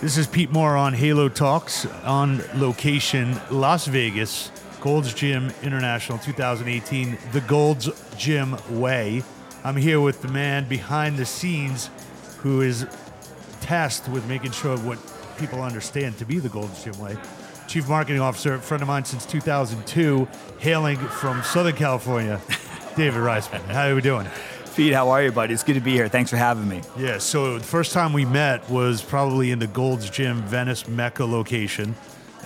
This is Pete Moore on Halo Talks on location, Las Vegas, Gold's Gym International 2018, the Gold's Gym Way. I'm here with the man behind the scenes who is tasked with making sure what people understand to be the Gold's Gym Way. Chief Marketing Officer, friend of mine since 2002, hailing from Southern California, David Reiseman. How are we doing? Pete, how are you, buddy? It's good to be here. Thanks for having me. Yeah, so the first time we met was probably in the Gold's Gym Venice Mecca location.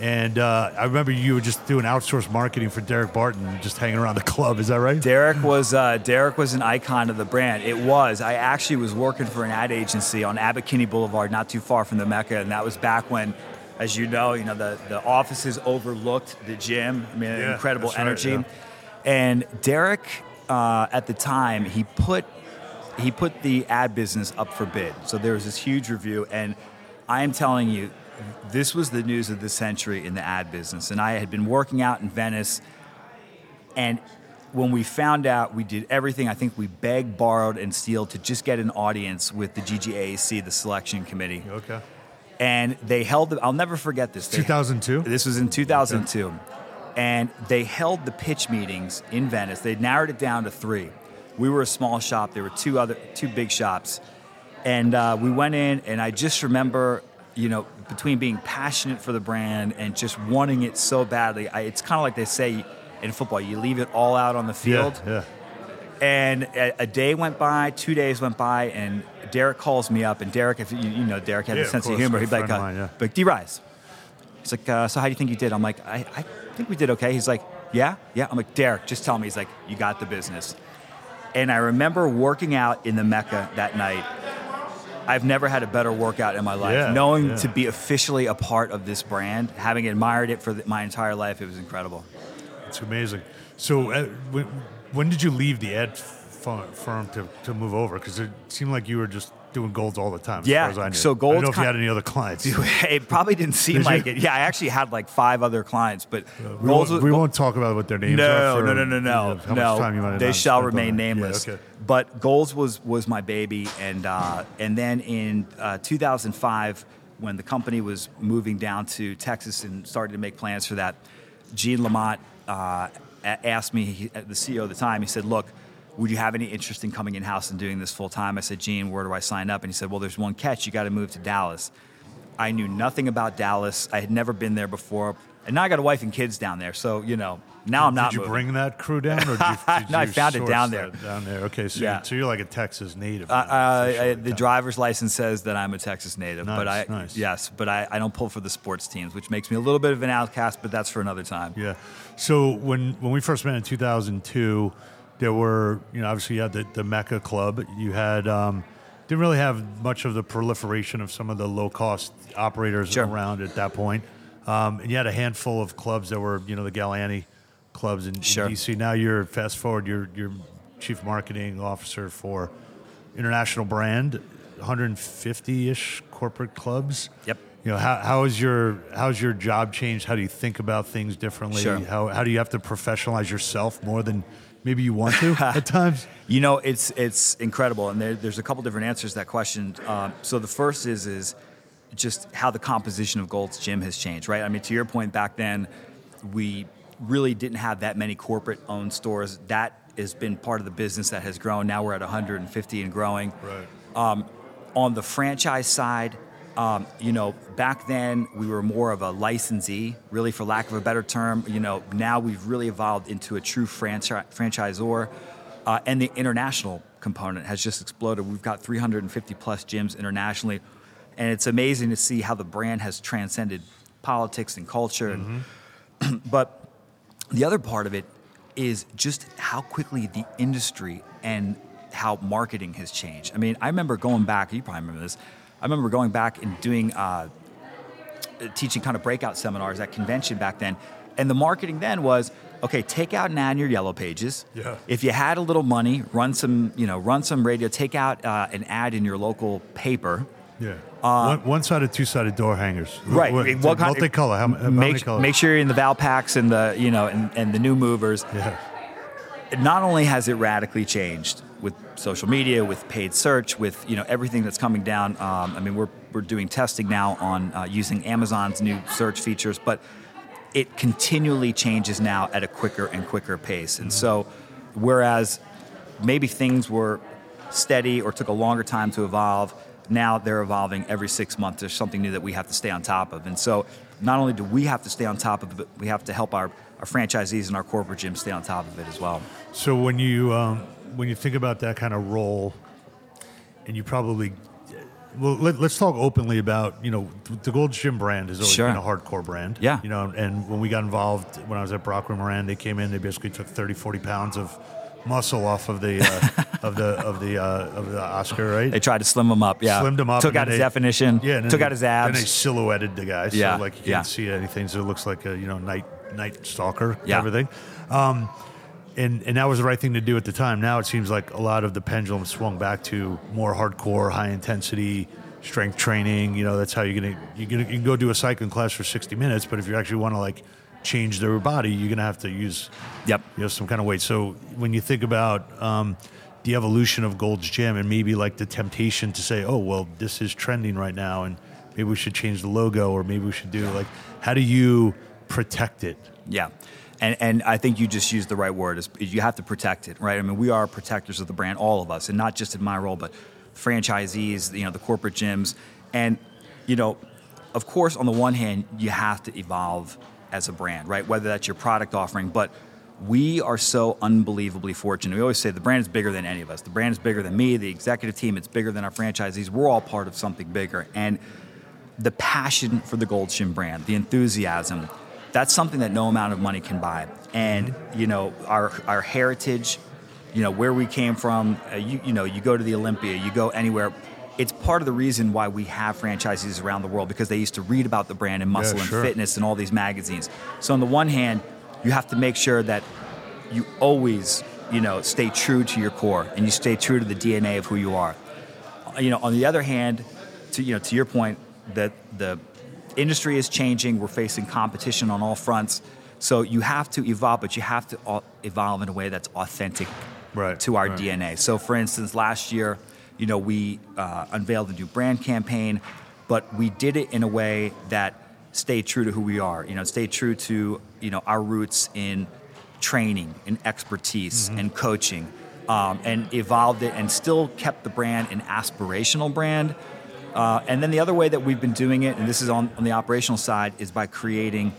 And uh, I remember you were just doing outsourced marketing for Derek Barton, just hanging around the club. Is that right? Derek was uh, Derek was an icon of the brand. It was. I actually was working for an ad agency on Abbot Kinney Boulevard, not too far from the Mecca, and that was back when, as you know, you know the the offices overlooked the gym. I mean, Yeah, incredible that's right, energy. yeah. And Derek, uh, at the time, he put he put the ad business up for bid. So there was this huge review, and I am telling you, this was the news of the century in the ad business. And I had been working out in Venice, and when we found out, we did everything. I think we begged, borrowed, and stealed to just get an audience with the GGAC, the selection committee. Okay. And they held. The, I'll never forget this. They- 2002? this was in 2002. And they held the pitch meetings in Venice. They narrowed it down to three. We were a small shop. There were two other, two big shops. And uh, we went in, and I just remember, you know, between being passionate for the brand and just wanting it so badly. I, it's kind of like they say in football, you leave it all out on the field. Yeah, And a, a day went by, two days went by, and Derek calls me up. And Derek, if you, you know, Derek had Yeah, a sense of, course, humor. good He'd be like, of uh, mine, yeah. like D Rise. He's like, uh, so how do you think you did? I'm like, I, I think we did okay. He's like, yeah, yeah. I'm like, Derek, just tell me. He's like, you got the business. And I remember working out in the Mecca that night. I've never had a better workout in my life. Yeah, Knowing yeah. to be officially a part of this brand, having admired it for the, my entire life, it was incredible. It's amazing. So, uh, when, when did you leave the ad f- firm to, to move over? Because it seemed like you were just doing golds all the time. As Yeah, far as I knew. so I don't know if you had any other clients. it probably didn't seem Did you? like it. Yeah, I actually had like five other clients, but we, Gold's won't, was- we won't talk about what their names are. No, for, no, no, no, you no, know, How no. much time you might have they shall remain it. Yeah, nameless. okay. But Gold's was was my baby, and uh, and then in uh, 2005, when the company was moving down to Texas and started to make plans for that, Gene LaMott uh, asked me, he, the CEO at the time, he said, "Look." Would you have any interest in coming in house and doing this full time? I said, Gene, where do I sign up? And he said, Well, there's one catch. You got to move to Dallas. I knew nothing about Dallas. I had never been there before. And now I got a wife and kids down there. So, you know, now I'm not Did you moving. bring that crew down, or did you, did No, I found it down there. Down there. Okay, so, Yeah. you're, so you're like a Texas native. Uh, uh. I- the driver's license says that I'm a Texas native, but I Nice, nice. yes, but I, I don't pull for the sports teams, which makes me a little bit of an outcast. But that's for another time. Yeah. So when when we first met in 2002, there were you know obviously you had the, the Mecca Club. You had um, didn't really have much of the proliferation of some of the low cost operators Sure. around at that point. Um, and you had a handful of clubs that were you know the Galliani clubs in, in DC. Now you're fast forward. You're you're chief marketing officer for international brand, 150 ish corporate clubs. Yep. You know, how, how is your how's your job changed? How do you think about things differently? Sure. How, how do you have to professionalize yourself more than maybe you want to at times? You know, it's it's incredible, and there, there's a couple different answers to that question. Um, so the first is is just how the composition of Gold's Gym has changed, right? I mean, to your point, back then we really didn't have that many corporate-owned stores. That has been part of the business that has grown. Now we're at 150 and growing. Right. Um, on the franchise side, um, you know, back then we were more of a licensee, really, for lack of a better term. You know, now we've really evolved into a true franchi- franchisor, uh, and the international component has just exploded. We've got 350 plus gyms internationally, and it's amazing to see how the brand has transcended politics and culture. And, but the other part of it is just how quickly the industry and how marketing has changed. I mean, I remember going back, you probably remember this, I remember going back and doing, uh, teaching kind of breakout seminars at convention back then. And the marketing then was, okay, take out an ad in your yellow pages. Yeah. If you had a little money, run some, you know, run some radio, take out uh, an ad in your local paper. Yeah. one, one sided, two sided door hangers. Uh, Right. What, What kind- multicolor. How, how many make, colors? make sure you're in the Valpaks and the, you know, and, and the new movers. Yeah. not only has it radically changed, with social media, with paid search, with you know everything that's coming down. Um, I mean, we're we're doing testing now on uh, using Amazon's new search features, but it continually changes now at a quicker and quicker pace. And so, whereas maybe things were steady or took a longer time to evolve, now they're evolving every six months. There's something new that we have to stay on top of. And so, not only do we have to stay on top of it, but we have to help our, our franchisees and our corporate gyms stay on top of it as well. So when you um, when you think about that kind of role, and you probably well, let, us talk openly about you know the Gold Gym brand has always Sure. been a hardcore brand. Yeah. You know, and when we got involved, when I was at Brockway Moran, they came in, they basically took 30, 40 pounds of muscle off of the uh, of the of the uh, of the Oscar, right? They tried to slim him up, yeah. Slimmed him up. Took out his they- definition. Yeah, and took they- out his abs. And they silhouetted the guy, so Yeah, like you yeah. can't see anything, so it looks like a you know night night stalker Yeah. everything. Um, and and that was the right thing to do at the time. Now it seems like a lot of the pendulum swung back to more hardcore, high intensity strength training. You know, that's how you're gonna you're gonna you can go do a cycling class for 60 minutes, but if you actually want to like change their body, you're gonna have to use Yep. you know some kind of weight. So when you think about um, the evolution of Gold's Gym and maybe like the temptation to say, oh well, this is trending right now, and maybe we should change the logo, or maybe we should do like, how do you protect it? Yeah. And, and I think you just used the right word. Is you have to protect it, right? I mean, we are protectors of the brand, all of us, and not just in my role, but franchisees, you know, the corporate gyms, and you know, of course, on the one hand, you have to evolve as a brand, right? Whether that's your product offering, but we are so unbelievably fortunate. We always say the brand is bigger than any of us. The brand is bigger than me, the executive team. It's bigger than our franchisees. We're all part of something bigger, and the passion for the Gold's Gym brand, the enthusiasm, that's something that no amount of money can buy. And you know, our our heritage, you know, where we came from. Uh, you you know, you go to the Olympia, you go anywhere. It's part of the reason why we have franchises around the world because they used to read about the brand and muscle sure. and fitness and all these magazines. So on the one hand, you have to make sure that you always, you know, stay true to your core and you stay true to the DNA of who you are you know, on the other hand, to you know, to your point, that the industry is changing. We're facing competition on all fronts. So you have to evolve, but you have to evolve in a way that's authentic Right, to our right. DNA. So, for instance, last year, you know, we uh, unveiled a new brand campaign, but we did it in a way that stayed true to who we are. You know, stayed true to you know our roots in training, in expertise, Mm-hmm. and coaching, um, and evolved it and still kept the brand an aspirational brand. Uh, and then the other way that we've been doing it, and this is on, on the operational side, is by creating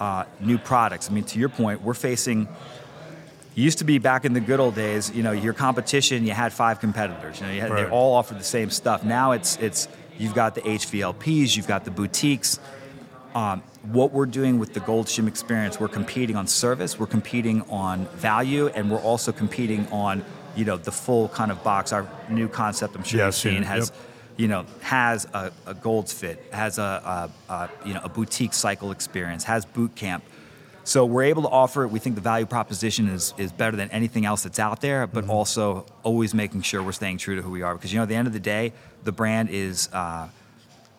uh, new products. I mean, to your point, we're facing. Used to be back in the good old days, you know, your competition, you had five competitors. You know, you had, they all offered the same stuff. Now it's it's you've got the HVLPs, you've got the boutiques. Um, what we're doing with the Gold's Gym experience, we're competing on service, we're competing on value, and we're also competing on, you know, the full kind of box. Our new concept, I'm sure Yeah, you've seen seen, has, Yep. You know, has a, a Gold's Fit, has a, a, a you know a boutique cycle experience, has boot camp. So we're able to offer it. We think the value proposition is, is better than anything else that's out there, but also always making sure we're staying true to who we are. Because you know, at the end of the day, the brand is uh,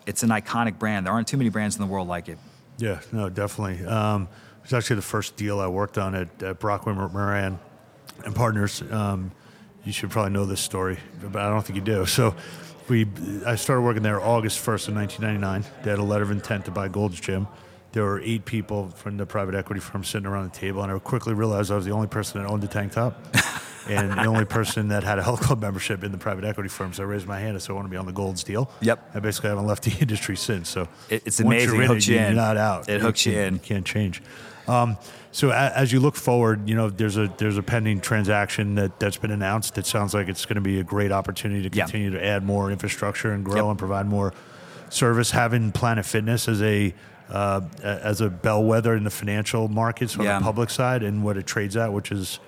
it's an iconic brand. There aren't too many brands in the world like it. Yeah, no, definitely. Um, it was actually the first deal I worked on at, at Brockway Moran and Partners. Um, you should probably know this story, but I don't think you do. So, we I started working there August first of 1999. They had a letter of intent to buy Gold's Gym. There were eight people from the private equity firm sitting around the table, and I quickly realized I was the only person that owned a tank top. and the only person that had a health club membership in the private equity firm, so I raised my hand and said I want to be on the Gold's deal. Yep. I basically haven't left the industry since. So It- it's once amazing. You're It hooks you you're in. not out. It hooks you can't- in. You can't change. Um, so a, as you look forward, you know there's a there's a pending transaction that that's been announced. It sounds like it's going to be a great opportunity to continue to add more infrastructure and grow Yep. and provide more service. Having Planet Fitness as a uh, as a bellwether in the financial markets on Yeah. the public side and what it trades at, which is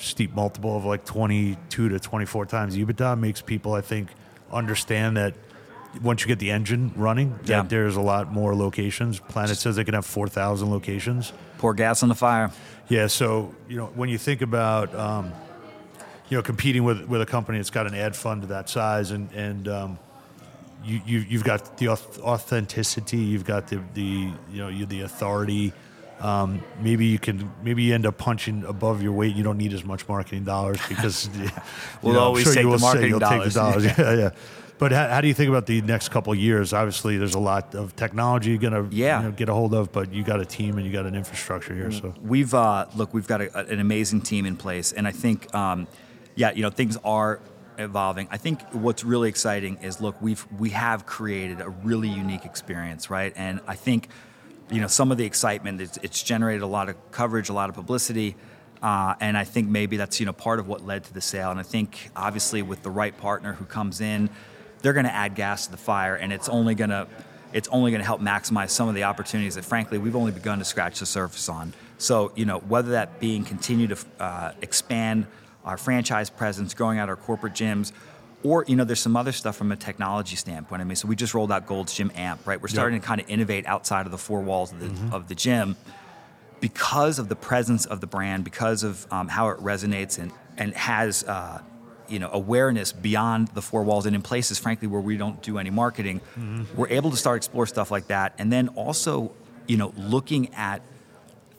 steep multiple of like 22 to 24 times EBITDA, makes people I think understand that once you get the engine running, that Yeah. there's a lot more locations. Planet says they can have 4,000 locations. Pour gas on the fire. Yeah, so you know when you think about um, you know competing with with a company that's got an ad fund of that size, and and um, you, you you've got the authenticity, you've got the the you know you the authority, Um, maybe you can maybe you end up punching above your weight. You don't need as much marketing dollars because We'll know, always sure take the will say marketing you'll take the dollars. dollars. yeah, yeah. But how, how do you think about the next couple of years? Obviously, there's a lot of technology you're gonna Yeah. you know, get a hold of, but you got a team and you got an infrastructure here. So We've uh, look, we've got a, an amazing team in place, and I think, um, yeah, you know, things are evolving. I think what's really exciting is look, we've we have created a really unique experience, right? And I think, you know, some of the excitement it's, it's generated a lot of coverage, a lot of publicity. Uh, and I think maybe that's you know part of what led to the sale. And I think obviously with the right partner who comes in, they're going to add gas to the fire, and it's only going to it's only going to help maximize some of the opportunities that frankly we've only begun to scratch the surface on. So you know whether that being continue to uh, expand our franchise presence, growing out our corporate gyms. Or you know, there's some other stuff from a technology standpoint. I mean, so we just rolled out Gold's Gym Amp, right? We're starting to kind of innovate outside of the four walls of the, of the gym because of the presence of the brand, because of um, how it resonates and and has uh, you know awareness beyond the four walls and in places, frankly, where we don't do any marketing, we're able to start explore stuff like that, and then also you know looking at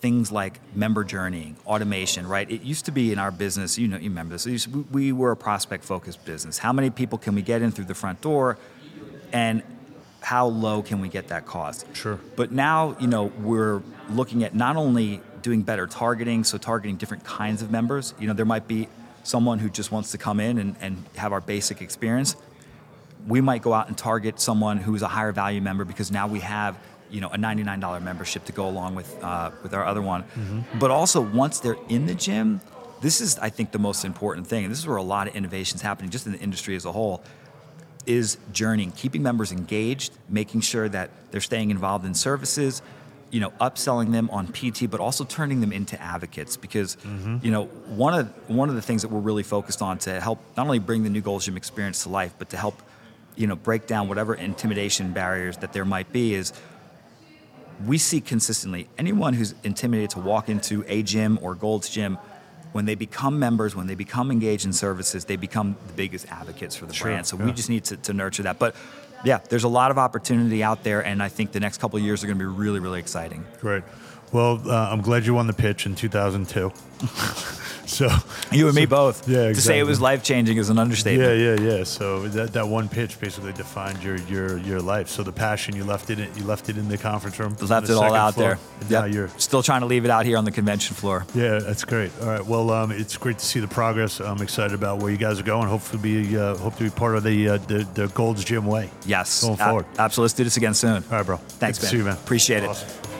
things like member journeying, automation, right? It used to be in our business, you know, you remember this. we- we were a prospect focused business. How many people can we get in through the front door, and how low can we get that cost? Sure. But now, you know, we're looking at not only doing better targeting, so targeting different kinds of members. You know, there might be someone who just wants to come in and, and have our basic experience. We might go out and target someone who's a higher value member because now we have, you know, a $99 membership to go along with uh, with our other one. But also, once they're in the gym, this is, I think, the most important thing. And this is where a lot of innovations happening just in the industry as a whole is journeying, keeping members engaged, making sure that they're staying involved in services, you know, upselling them on PT, but also turning them into advocates. Because you know, one of one of the things that we're really focused on to help not only bring the new Gold's Gym experience to life, but to help you know break down whatever intimidation barriers that there might be is we see consistently anyone who's intimidated to walk into a gym or Gold's Gym, when they become members, when they become engaged in services, they become the biggest advocates for the Sure, brand. So yeah. we just need to, to nurture that. But yeah, there's a lot of opportunity out there, and I think the next couple of years are going to be really, really exciting. great. Well, uh, I'm glad you won the pitch in 2002. so You and me both. Yeah, To say it was life changing is an understatement. Yeah, yeah, yeah. So that, that one pitch basically defined your your your life. So the passion you left it in, you left it in the conference room. Left it all out floor, there. Yeah, you're Still trying to leave it out here on the convention floor. yeah, that's great. All right, well, um, it's great to see the progress. I'm excited about where you guys are going. Hopefully, be uh, hope to be part of the uh, the, the Gold's Gym way. Yes. Going forward. absolutely. Let's do this again soon. All right, bro. Thanks, man. see you, man. Appreciate it. Awesome.